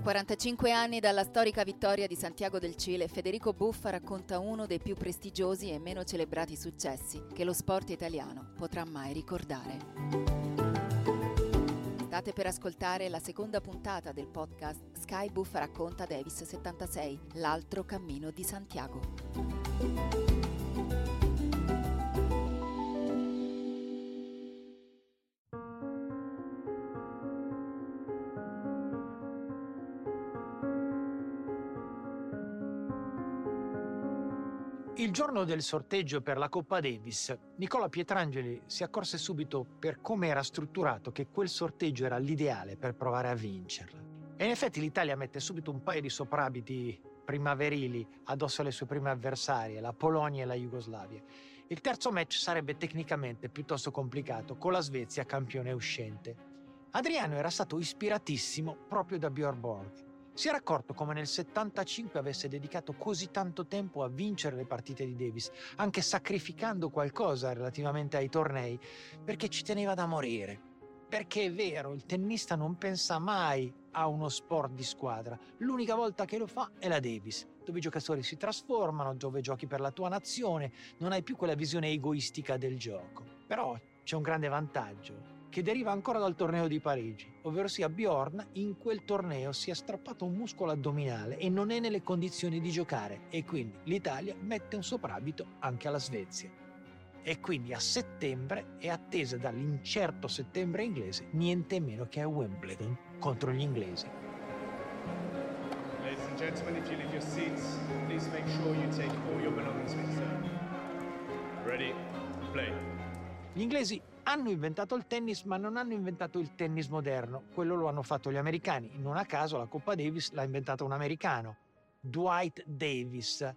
A 45 anni dalla storica vittoria di Santiago del Cile, Federico Buffa racconta uno dei più prestigiosi e meno celebrati successi che lo sport italiano potrà mai ricordare. State per ascoltare la seconda puntata del podcast Sky Buffa racconta Davis 76, l'altro cammino di Santiago. Il giorno del sorteggio per la Coppa Davis, Nicola Pietrangeli si accorse subito per come era strutturato che quel sorteggio era l'ideale per provare a vincerla. E in effetti l'Italia mette subito un paio di soprabiti primaverili addosso alle sue prime avversarie, la Polonia e la Jugoslavia. Il terzo match sarebbe tecnicamente piuttosto complicato, con la Svezia campione uscente. Adriano era stato ispiratissimo proprio da Björn Borg si era accorto come nel 75 avesse dedicato così tanto tempo a vincere le partite di Davis, anche sacrificando qualcosa relativamente ai tornei, perché ci teneva da morire. Perché è vero, il tennista non pensa mai a uno sport di squadra. L'unica volta che lo fa è la Davis, dove i giocatori si trasformano, dove giochi per la tua nazione, non hai più quella visione egoistica del gioco. Però c'è un grande vantaggio che deriva ancora dal torneo di Parigi, ovvero sia Bjorn in quel torneo si è strappato un muscolo addominale e non è nelle condizioni di giocare e quindi l'Italia mette un soprabito anche alla Svezia. E quindi a settembre è attesa dall'incerto settembre inglese niente meno che a Wimbledon contro gli inglesi. Ladies and gentlemen, if you leave your seats, please make sure you take all your belongings with you. Ready? Play. Gli inglesi hanno inventato il tennis, ma non hanno inventato il tennis moderno. Quello lo hanno fatto gli americani. Non a caso la Coppa Davis l'ha inventato un americano, Dwight Davis,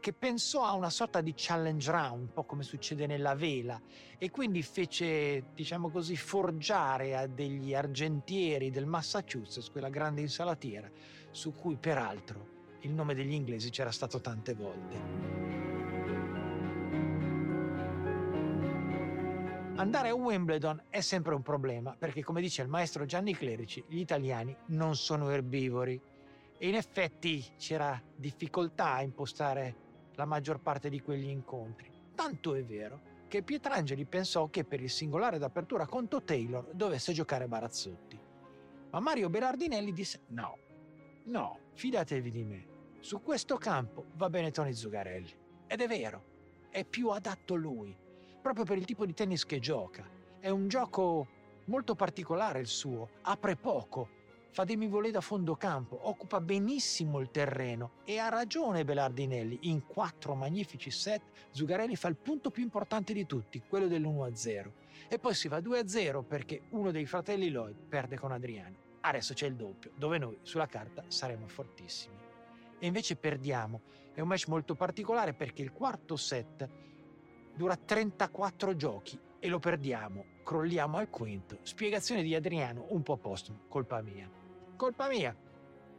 che pensò a una sorta di challenge round, un po' come succede nella vela, e quindi fece, diciamo così, forgiare a degli argentieri del Massachusetts quella grande insalatiera, su cui peraltro il nome degli inglesi c'era stato tante volte. Andare a Wimbledon è sempre un problema perché, come dice il maestro Gianni Clerici, gli italiani non sono erbivori e in effetti c'era difficoltà a impostare la maggior parte di quegli incontri. Tanto è vero che Pietrangeli pensò che per il singolare d'apertura contro Taylor dovesse giocare Barazzotti. Ma Mario Berardinelli disse no, no, fidatevi di me, su questo campo va bene Tony Zugarelli. Ed è vero, è più adatto lui proprio per il tipo di tennis che gioca. È un gioco molto particolare il suo, apre poco, fa dei mivolè da fondo campo, occupa benissimo il terreno e ha ragione Belardinelli, in quattro magnifici set Zugarelli fa il punto più importante di tutti, quello dell'1-0 e poi si va 2-0 perché uno dei fratelli Lloyd perde con Adriano. Adesso c'è il doppio, dove noi sulla carta saremo fortissimi. E invece perdiamo. È un match molto particolare perché il quarto set dura 34 giochi e lo perdiamo, crolliamo al quinto. Spiegazione di Adriano un po' postumo, colpa mia. Colpa mia.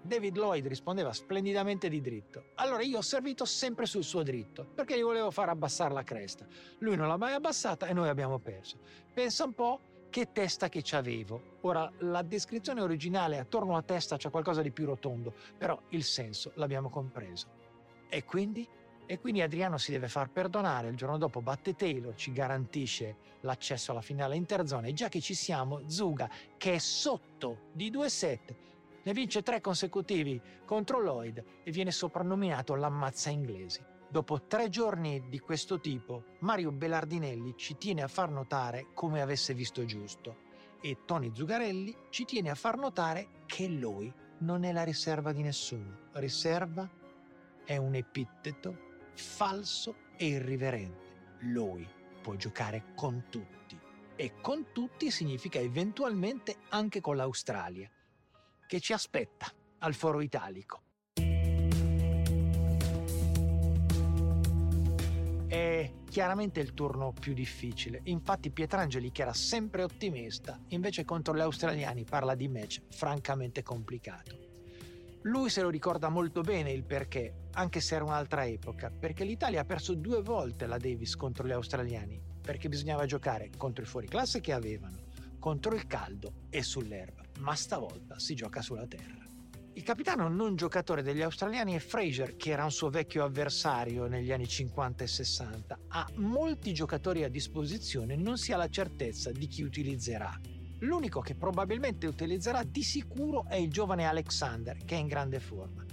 David Lloyd rispondeva splendidamente di dritto. Allora io ho servito sempre sul suo dritto, perché gli volevo far abbassare la cresta. Lui non l'ha mai abbassata e noi abbiamo perso. Pensa un po' che testa che c'avevo. Ora, la descrizione originale attorno a testa c'è qualcosa di più rotondo, però il senso l'abbiamo compreso. E quindi e quindi Adriano si deve far perdonare, il giorno dopo batte Taylor, ci garantisce l'accesso alla finale interzone e già che ci siamo, Zuga, che è sotto di 2-7, ne vince tre consecutivi contro Lloyd e viene soprannominato l'ammazza inglesi. Dopo tre giorni di questo tipo, Mario Belardinelli ci tiene a far notare come avesse visto giusto e Tony Zugarelli ci tiene a far notare che lui non è la riserva di nessuno. Riserva è un epiteto falso e irriverente. Lui può giocare con tutti e con tutti significa eventualmente anche con l'Australia, che ci aspetta al foro italico. È chiaramente il turno più difficile, infatti Pietrangeli che era sempre ottimista, invece contro gli australiani parla di match francamente complicato. Lui se lo ricorda molto bene il perché, anche se era un'altra epoca, perché l'Italia ha perso due volte la Davis contro gli australiani, perché bisognava giocare contro i fuoriclasse che avevano, contro il caldo e sull'erba, ma stavolta si gioca sulla terra. Il capitano non giocatore degli australiani è Fraser, che era un suo vecchio avversario negli anni 50 e 60. Ha molti giocatori a disposizione, non si ha la certezza di chi utilizzerà. L'unico che probabilmente utilizzerà di sicuro è il giovane Alexander, che è in grande forma.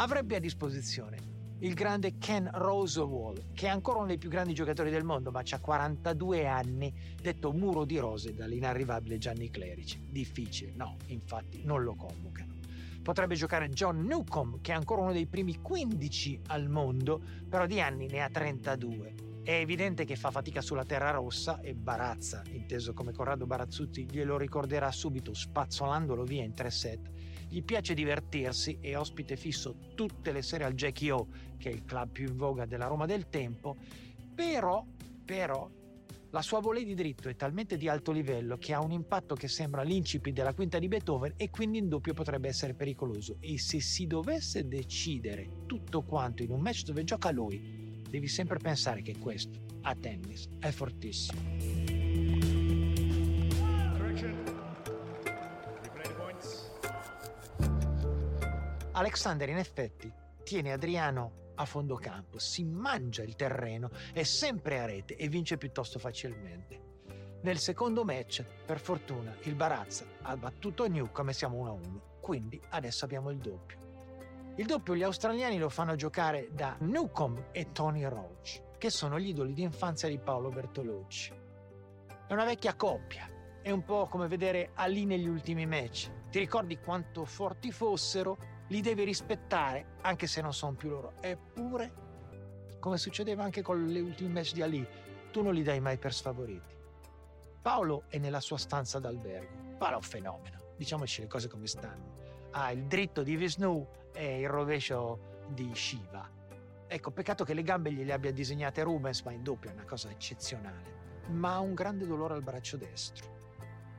Avrebbe a disposizione il grande Ken Rosewall, che è ancora uno dei più grandi giocatori del mondo, ma ha 42 anni, detto muro di rose dall'inarrivabile Gianni Clerici. Difficile, no, infatti non lo convocano. Potrebbe giocare John Newcomb, che è ancora uno dei primi 15 al mondo, però di anni ne ha 32. È evidente che fa fatica sulla terra rossa e Barazza, inteso come Corrado Barazzutti, glielo ricorderà subito spazzolandolo via in tre set gli piace divertirsi, è ospite fisso tutte le sere al Jackie O, che è il club più in voga della Roma del tempo, però, però la sua volée di dritto è talmente di alto livello che ha un impatto che sembra l'incipit della quinta di Beethoven e quindi in doppio potrebbe essere pericoloso. E se si dovesse decidere tutto quanto in un match dove gioca lui, devi sempre pensare che questo a tennis è fortissimo. Alexander in effetti tiene Adriano a fondo campo, si mangia il terreno, è sempre a rete e vince piuttosto facilmente. Nel secondo match, per fortuna, il Barazza ha battuto Newcomb e siamo 1-1, quindi adesso abbiamo il doppio. Il doppio gli australiani lo fanno giocare da Newcomb e Tony Roach, che sono gli idoli di infanzia di Paolo Bertolucci. È una vecchia coppia, è un po' come vedere Ali negli ultimi match. Ti ricordi quanto forti fossero li devi rispettare anche se non sono più loro. Eppure, come succedeva anche con le ultime match di Ali, tu non li dai mai per sfavoriti. Paolo è nella sua stanza d'albergo. Paolo è un fenomeno, diciamoci le cose come stanno. Ha il dritto di Vishnu e il rovescio di Shiva. Ecco, peccato che le gambe gliele abbia disegnate Rubens, ma in doppio è una cosa eccezionale. Ma ha un grande dolore al braccio destro.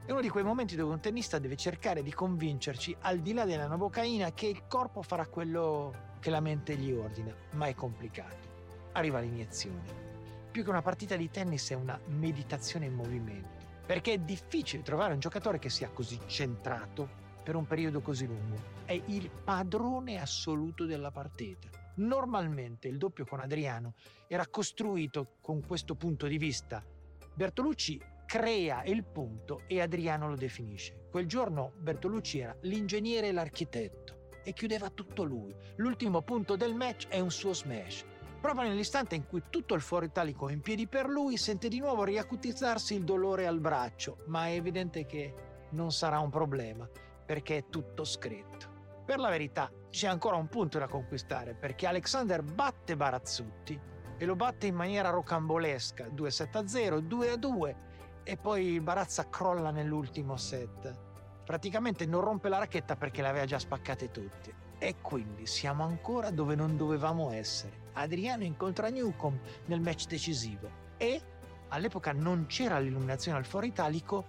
È uno di quei momenti dove un tennista deve cercare di convincerci, al di là della novocaina, che il corpo farà quello che la mente gli ordina, ma è complicato. Arriva l'iniezione. Più che una partita di tennis è una meditazione in movimento, perché è difficile trovare un giocatore che sia così centrato per un periodo così lungo. È il padrone assoluto della partita. Normalmente il doppio con Adriano era costruito con questo punto di vista. Bertolucci crea il punto e Adriano lo definisce. Quel giorno Bertolucci era l'ingegnere e l'architetto e chiudeva tutto lui. L'ultimo punto del match è un suo smash. Proprio nell'istante in cui tutto il fuori italico è in piedi per lui, sente di nuovo riacutizzarsi il dolore al braccio, ma è evidente che non sarà un problema perché è tutto scritto. Per la verità c'è ancora un punto da conquistare perché Alexander batte Barazzutti e lo batte in maniera rocambolesca 2-7-0, 2-2 e poi Barazza crolla nell'ultimo set. Praticamente non rompe la racchetta perché le aveva già spaccate tutte. E quindi siamo ancora dove non dovevamo essere. Adriano incontra Newcomb nel match decisivo e all'epoca non c'era l'illuminazione al foro italico,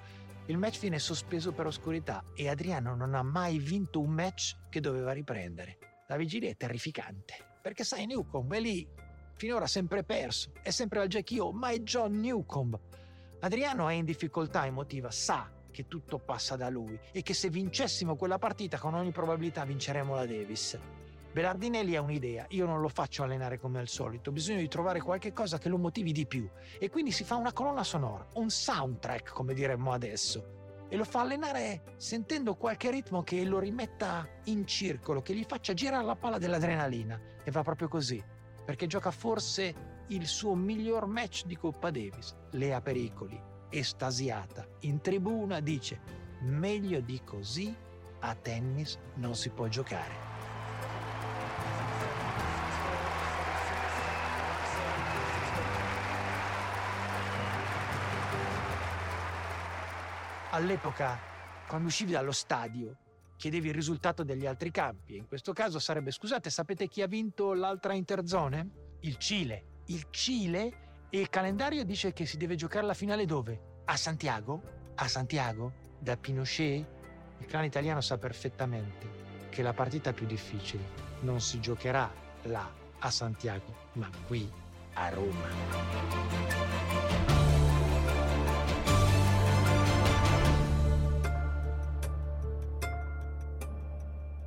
il match viene sospeso per oscurità e Adriano non ha mai vinto un match che doveva riprendere. La vigilia è terrificante, perché sai Newcomb è lì, finora sempre perso, è sempre al Jackie O, ma è John Newcomb Adriano è in difficoltà emotiva, sa che tutto passa da lui e che se vincessimo quella partita con ogni probabilità vinceremo la Davis. Belardinelli ha un'idea, io non lo faccio allenare come al solito, bisogna di trovare qualche cosa che lo motivi di più. E quindi si fa una colonna sonora, un soundtrack come diremmo adesso. E lo fa allenare sentendo qualche ritmo che lo rimetta in circolo, che gli faccia girare la palla dell'adrenalina. E va proprio così, perché gioca forse il suo miglior match di Coppa Davis. Lea Pericoli, estasiata, in tribuna dice meglio di così a tennis non si può giocare. All'epoca, quando uscivi dallo stadio, chiedevi il risultato degli altri campi. In questo caso sarebbe, scusate, sapete chi ha vinto l'altra interzone? Il Cile il Cile e il calendario dice che si deve giocare la finale dove? A Santiago? A Santiago? Da Pinochet? Il clan italiano sa perfettamente che la partita più difficile non si giocherà là a Santiago, ma qui a Roma.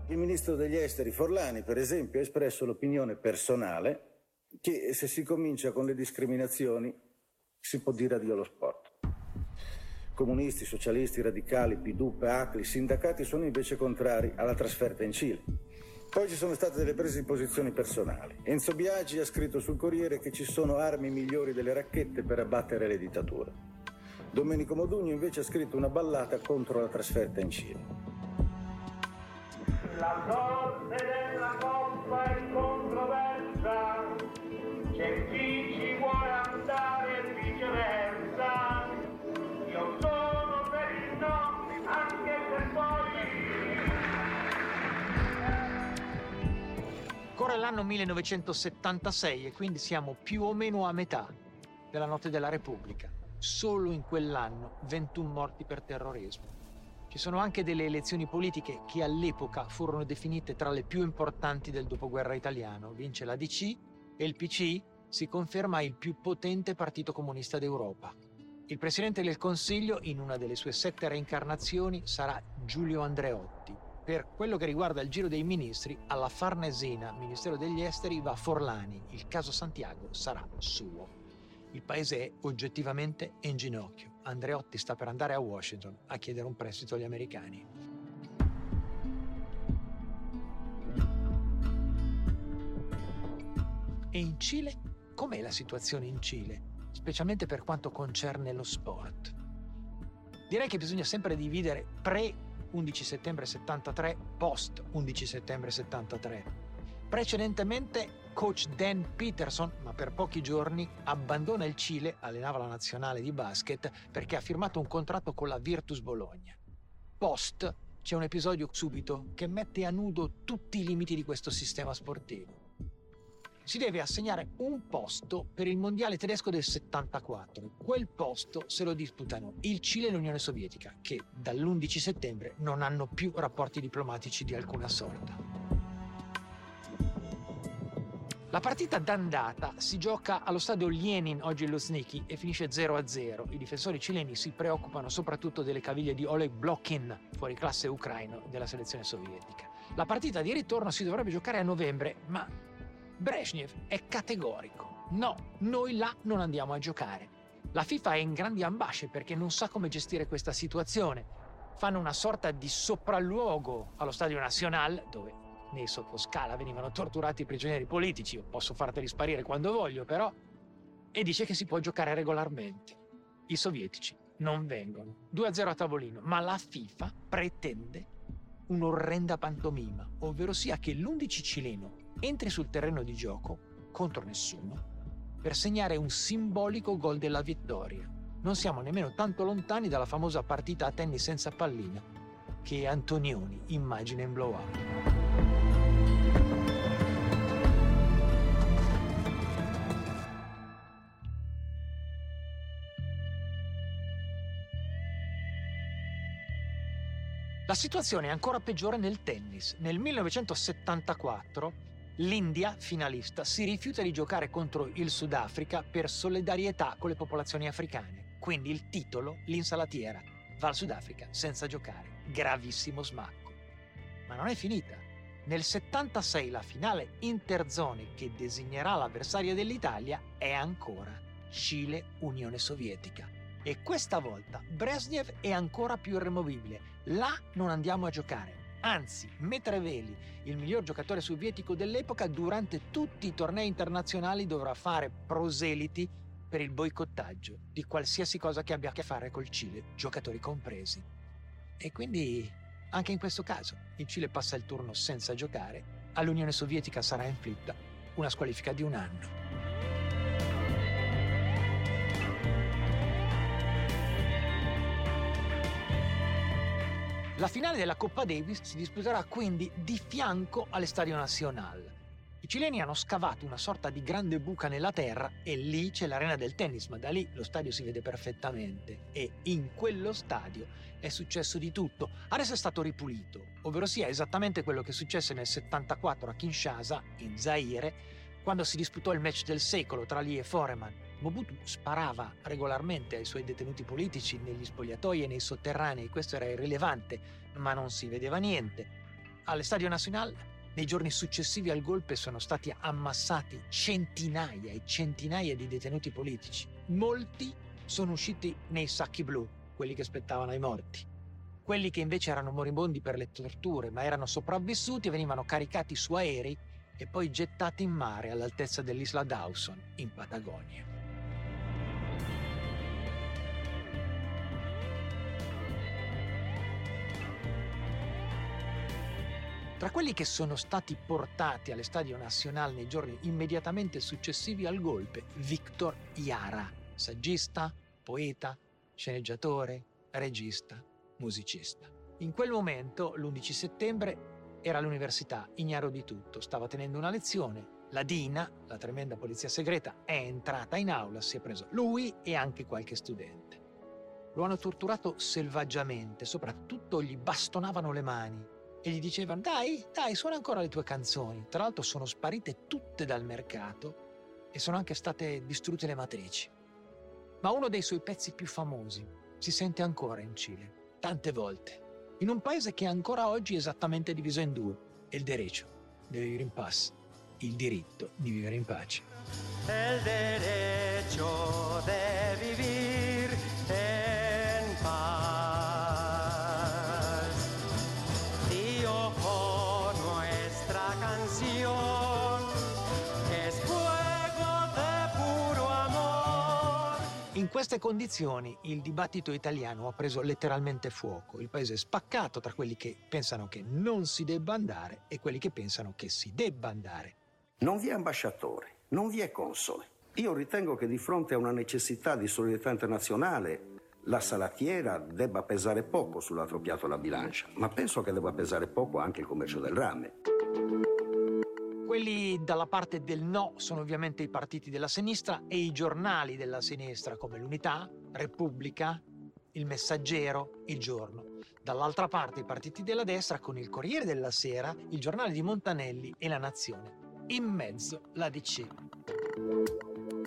Il ministro degli esteri Forlani, per esempio, ha espresso l'opinione personale che se si comincia con le discriminazioni si può dire addio allo sport. Comunisti, socialisti, radicali, PDU, PACLI, sindacati sono invece contrari alla trasferta in Cile. Poi ci sono state delle prese di posizioni personali. Enzo Biagi ha scritto sul Corriere che ci sono armi migliori delle racchette per abbattere le dittature. Domenico Modugno invece ha scritto una ballata contro la trasferta in Cile. La sorte della coppa è controversa, c'è chi ci vuole andare e viceversa. Io sono per il no, anche se poi Corre l'anno 1976 e quindi siamo più o meno a metà della notte della Repubblica. Solo in quell'anno 21 morti per terrorismo. Ci sono anche delle elezioni politiche che all'epoca furono definite tra le più importanti del dopoguerra italiano. Vince la DC e il PC si conferma il più potente partito comunista d'Europa. Il presidente del Consiglio, in una delle sue sette reincarnazioni, sarà Giulio Andreotti. Per quello che riguarda il giro dei ministri, alla Farnesina, Ministero degli Esteri, va Forlani. Il caso Santiago sarà suo. Il paese è oggettivamente in ginocchio. Andreotti sta per andare a Washington a chiedere un prestito agli americani. E in Cile? Com'è la situazione in Cile? Specialmente per quanto concerne lo sport. Direi che bisogna sempre dividere pre 11 settembre 73, post 11 settembre 73. Precedentemente coach Dan Peterson, ma per pochi giorni, abbandona il Cile, allenava la nazionale di basket, perché ha firmato un contratto con la Virtus Bologna. Post c'è un episodio subito che mette a nudo tutti i limiti di questo sistema sportivo. Si deve assegnare un posto per il mondiale tedesco del 74. Quel posto se lo disputano il Cile e l'Unione Sovietica, che dall'11 settembre non hanno più rapporti diplomatici di alcuna sorta. La partita d'andata si gioca allo stadio Lenin, oggi Luzhniki, e finisce 0-0. I difensori cileni si preoccupano soprattutto delle caviglie di Oleg Blokhin, fuori classe ucraino della selezione sovietica. La partita di ritorno si dovrebbe giocare a novembre, ma Brezhnev è categorico. No, noi là non andiamo a giocare. La FIFA è in grandi ambasce perché non sa come gestire questa situazione. Fanno una sorta di sopralluogo allo Stadio Nacional, dove nei sottoscala venivano torturati i prigionieri politici. Io posso farteli sparire quando voglio, però. E dice che si può giocare regolarmente. I sovietici non vengono. 2-0 a tavolino, ma la FIFA pretende un'orrenda pantomima, ovvero sia che l'11 cileno entri sul terreno di gioco contro nessuno per segnare un simbolico gol della vittoria. Non siamo nemmeno tanto lontani dalla famosa partita a tennis senza pallina che Antonioni immagina in blow-up. La situazione è ancora peggiore nel tennis. Nel 1974 l'India, finalista, si rifiuta di giocare contro il Sudafrica per solidarietà con le popolazioni africane. Quindi il titolo, l'insalatiera, va al Sudafrica senza giocare. Gravissimo smacco. Ma non è finita. Nel 76 la finale interzone che designerà l'avversaria dell'Italia è ancora Cile-Unione Sovietica. E questa volta Brezhnev è ancora più irremovibile. Là non andiamo a giocare. Anzi, Metreveli, il miglior giocatore sovietico dell'epoca, durante tutti i tornei internazionali dovrà fare proseliti per il boicottaggio di qualsiasi cosa che abbia a che fare col Cile, giocatori compresi. E quindi, anche in questo caso, il Cile passa il turno senza giocare, all'Unione Sovietica sarà inflitta una squalifica di un anno. La finale della Coppa Davis si disputerà quindi di fianco all'Estadio Nacional. I cileni hanno scavato una sorta di grande buca nella terra e lì c'è l'arena del tennis, ma da lì lo stadio si vede perfettamente. E in quello stadio è successo di tutto. Adesso è stato ripulito, ovvero sia esattamente quello che successe nel 74 a Kinshasa, in Zaire, quando si disputò il match del secolo tra Lee e Foreman. Mobutu sparava regolarmente ai suoi detenuti politici negli spogliatoi e nei sotterranei, questo era irrilevante, ma non si vedeva niente. all'Estadio Nacional nei giorni successivi al golpe sono stati ammassati centinaia e centinaia di detenuti politici. Molti sono usciti nei sacchi blu, quelli che aspettavano i morti. Quelli che invece erano moribondi per le torture, ma erano sopravvissuti, venivano caricati su aerei e poi gettati in mare all'altezza dell'isola Dawson, in Patagonia. Tra quelli che sono stati portati all'Estadio Nacional nei giorni immediatamente successivi al golpe, Victor Iara, saggista, poeta, sceneggiatore, regista, musicista. In quel momento, l'11 settembre, era all'università, ignaro di tutto, stava tenendo una lezione. La Dina, la tremenda polizia segreta, è entrata in aula, si è preso lui e anche qualche studente. Lo hanno torturato selvaggiamente, soprattutto gli bastonavano le mani e gli dicevano dai, dai, suona ancora le tue canzoni. Tra l'altro sono sparite tutte dal mercato e sono anche state distrutte le matrici. Ma uno dei suoi pezzi più famosi si sente ancora in Cile, tante volte in un paese che ancora oggi è esattamente diviso in due, il derecho de vivir in paz, il diritto di vivere in pace. Queste condizioni il dibattito italiano ha preso letteralmente fuoco. Il paese è spaccato tra quelli che pensano che non si debba andare e quelli che pensano che si debba andare. Non vi è ambasciatore, non vi è console. Io ritengo che di fronte a una necessità di solidarietà internazionale la salatiera debba pesare poco sull'altro piatto della bilancia, ma penso che debba pesare poco anche il commercio del rame. Quelli dalla parte del no sono ovviamente i partiti della sinistra e i giornali della sinistra come l'Unità, Repubblica, Il Messaggero, Il Giorno. Dall'altra parte i partiti della destra con il Corriere della Sera, il giornale di Montanelli e La Nazione. In mezzo la DC.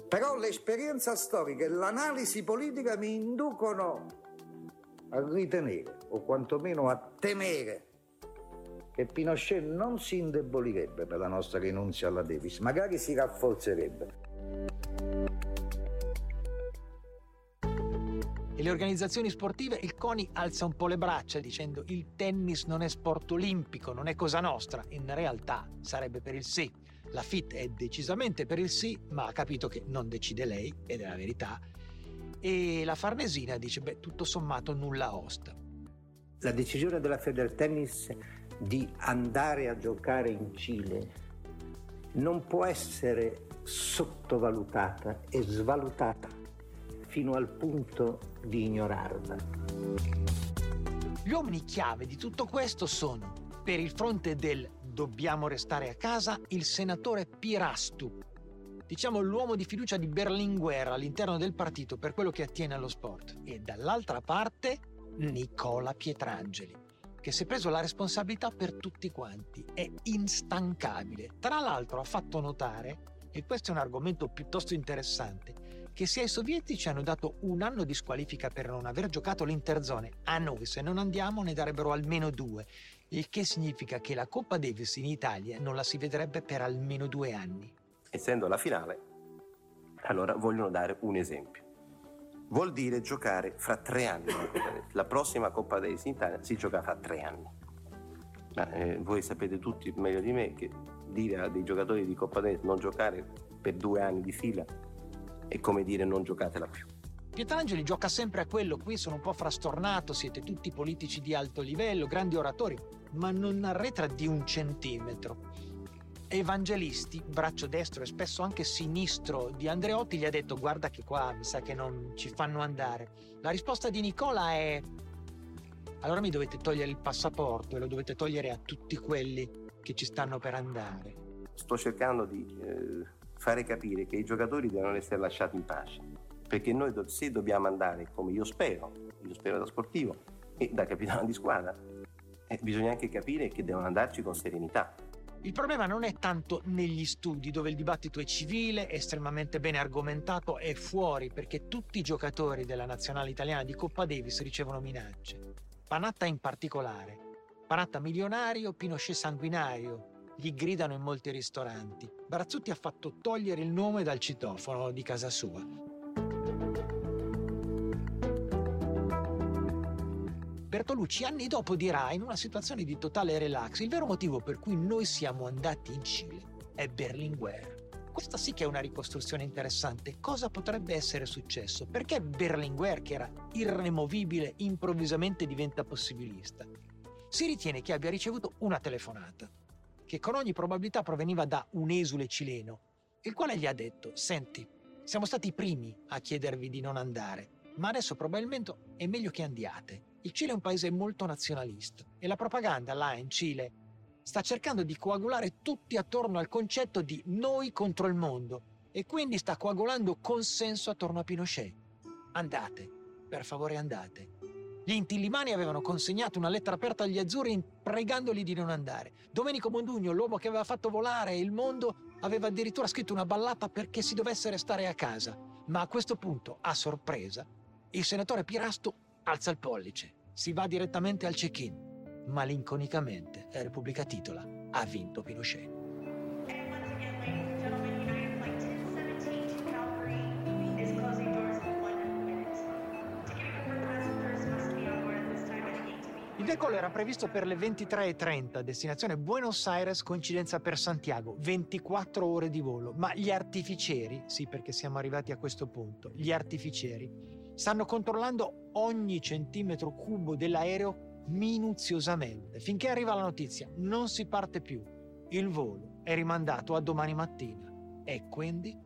Però l'esperienza storica e l'analisi politica mi inducono a ritenere, o quantomeno a temere, che Pinochet non si indebolirebbe per la nostra rinunzia alla Davis, magari si rafforzerebbe. E le organizzazioni sportive, il CONI alza un po' le braccia dicendo il tennis non è sport olimpico, non è cosa nostra. In realtà sarebbe per il sì. La FIT è decisamente per il sì, ma ha capito che non decide lei, ed è la verità. E la Farnesina dice, beh, tutto sommato nulla osta. La decisione della Federtennis di andare a giocare in Cile non può essere sottovalutata e svalutata fino al punto di ignorarla. Gli uomini chiave di tutto questo sono, per il fronte del dobbiamo restare a casa, il senatore Pirastu, diciamo l'uomo di fiducia di Berlinguer all'interno del partito per quello che attiene allo sport, e dall'altra parte Nicola Pietrangeli che si è preso la responsabilità per tutti quanti, è instancabile. Tra l'altro ha fatto notare, e questo è un argomento piuttosto interessante, che se ai sovietici hanno dato un anno di squalifica per non aver giocato l'interzone, a noi se non andiamo ne darebbero almeno due, il che significa che la Coppa Davis in Italia non la si vedrebbe per almeno due anni. Essendo la finale, allora vogliono dare un esempio vuol dire giocare fra tre anni. La prossima Coppa Davis in Italia si gioca fra tre anni. Ma, eh, voi sapete tutti meglio di me che dire a dei giocatori di Coppa Davis non giocare per due anni di fila è come dire non giocatela più. Pietrangeli gioca sempre a quello, qui sono un po' frastornato, siete tutti politici di alto livello, grandi oratori, ma non arretra di un centimetro. Evangelisti, braccio destro e spesso anche sinistro di Andreotti, gli ha detto guarda che qua mi sa che non ci fanno andare. La risposta di Nicola è allora mi dovete togliere il passaporto e lo dovete togliere a tutti quelli che ci stanno per andare. Sto cercando di eh, fare capire che i giocatori devono essere lasciati in pace, perché noi se dobbiamo andare, come io spero, io spero da sportivo e da capitano di squadra, eh, bisogna anche capire che devono andarci con serenità. Il problema non è tanto negli studi dove il dibattito è civile, estremamente bene argomentato e fuori perché tutti i giocatori della nazionale italiana di Coppa Davis ricevono minacce. Panatta in particolare Paratta milionario, Pinochet sanguinario, gli gridano in molti ristoranti. Barazzutti ha fatto togliere il nome dal citofono di casa sua. Bertolucci anni dopo dirà, in una situazione di totale relax, il vero motivo per cui noi siamo andati in Cile è Berlinguer. Questa sì che è una ricostruzione interessante. Cosa potrebbe essere successo? Perché Berlinguer, che era irremovibile, improvvisamente diventa possibilista? Si ritiene che abbia ricevuto una telefonata, che con ogni probabilità proveniva da un esule cileno, il quale gli ha detto, senti, siamo stati i primi a chiedervi di non andare, ma adesso probabilmente è meglio che andiate. Il Cile è un paese molto nazionalista e la propaganda là in Cile sta cercando di coagulare tutti attorno al concetto di noi contro il mondo e quindi sta coagulando consenso attorno a Pinochet. Andate, per favore andate. Gli intillimani avevano consegnato una lettera aperta agli azzurri pregandoli di non andare. Domenico Mondugno, l'uomo che aveva fatto volare il mondo, aveva addirittura scritto una ballata perché si dovesse restare a casa. Ma a questo punto, a sorpresa, il senatore Pirasto alza il pollice si va direttamente al check-in. Malinconicamente, la Repubblica titola ha vinto Pinochet. Il decollo era previsto per le 23.30, destinazione Buenos Aires, coincidenza per Santiago, 24 ore di volo, ma gli artificieri, sì perché siamo arrivati a questo punto, gli artificieri stanno controllando ogni centimetro cubo dell'aereo minuziosamente. Finché arriva la notizia non si parte più. Il volo è rimandato a domani mattina e quindi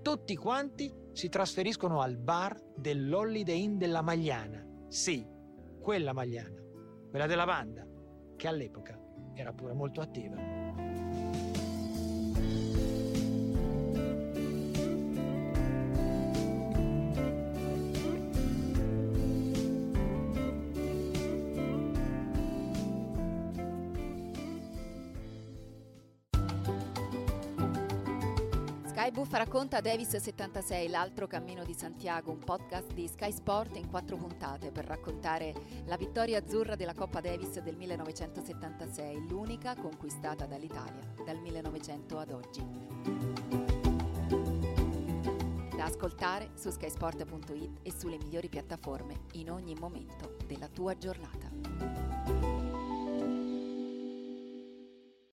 tutti quanti si trasferiscono al bar dell'Holiday Inn della Magliana. Sì, quella Magliana quella della banda che all'epoca era pure molto attiva Buffa racconta Davis 76, l'altro cammino di Santiago, un podcast di Sky Sport in quattro puntate per raccontare la vittoria azzurra della Coppa Davis del 1976, l'unica conquistata dall'Italia dal 1900 ad oggi. Da ascoltare su skysport.it e sulle migliori piattaforme in ogni momento della tua giornata.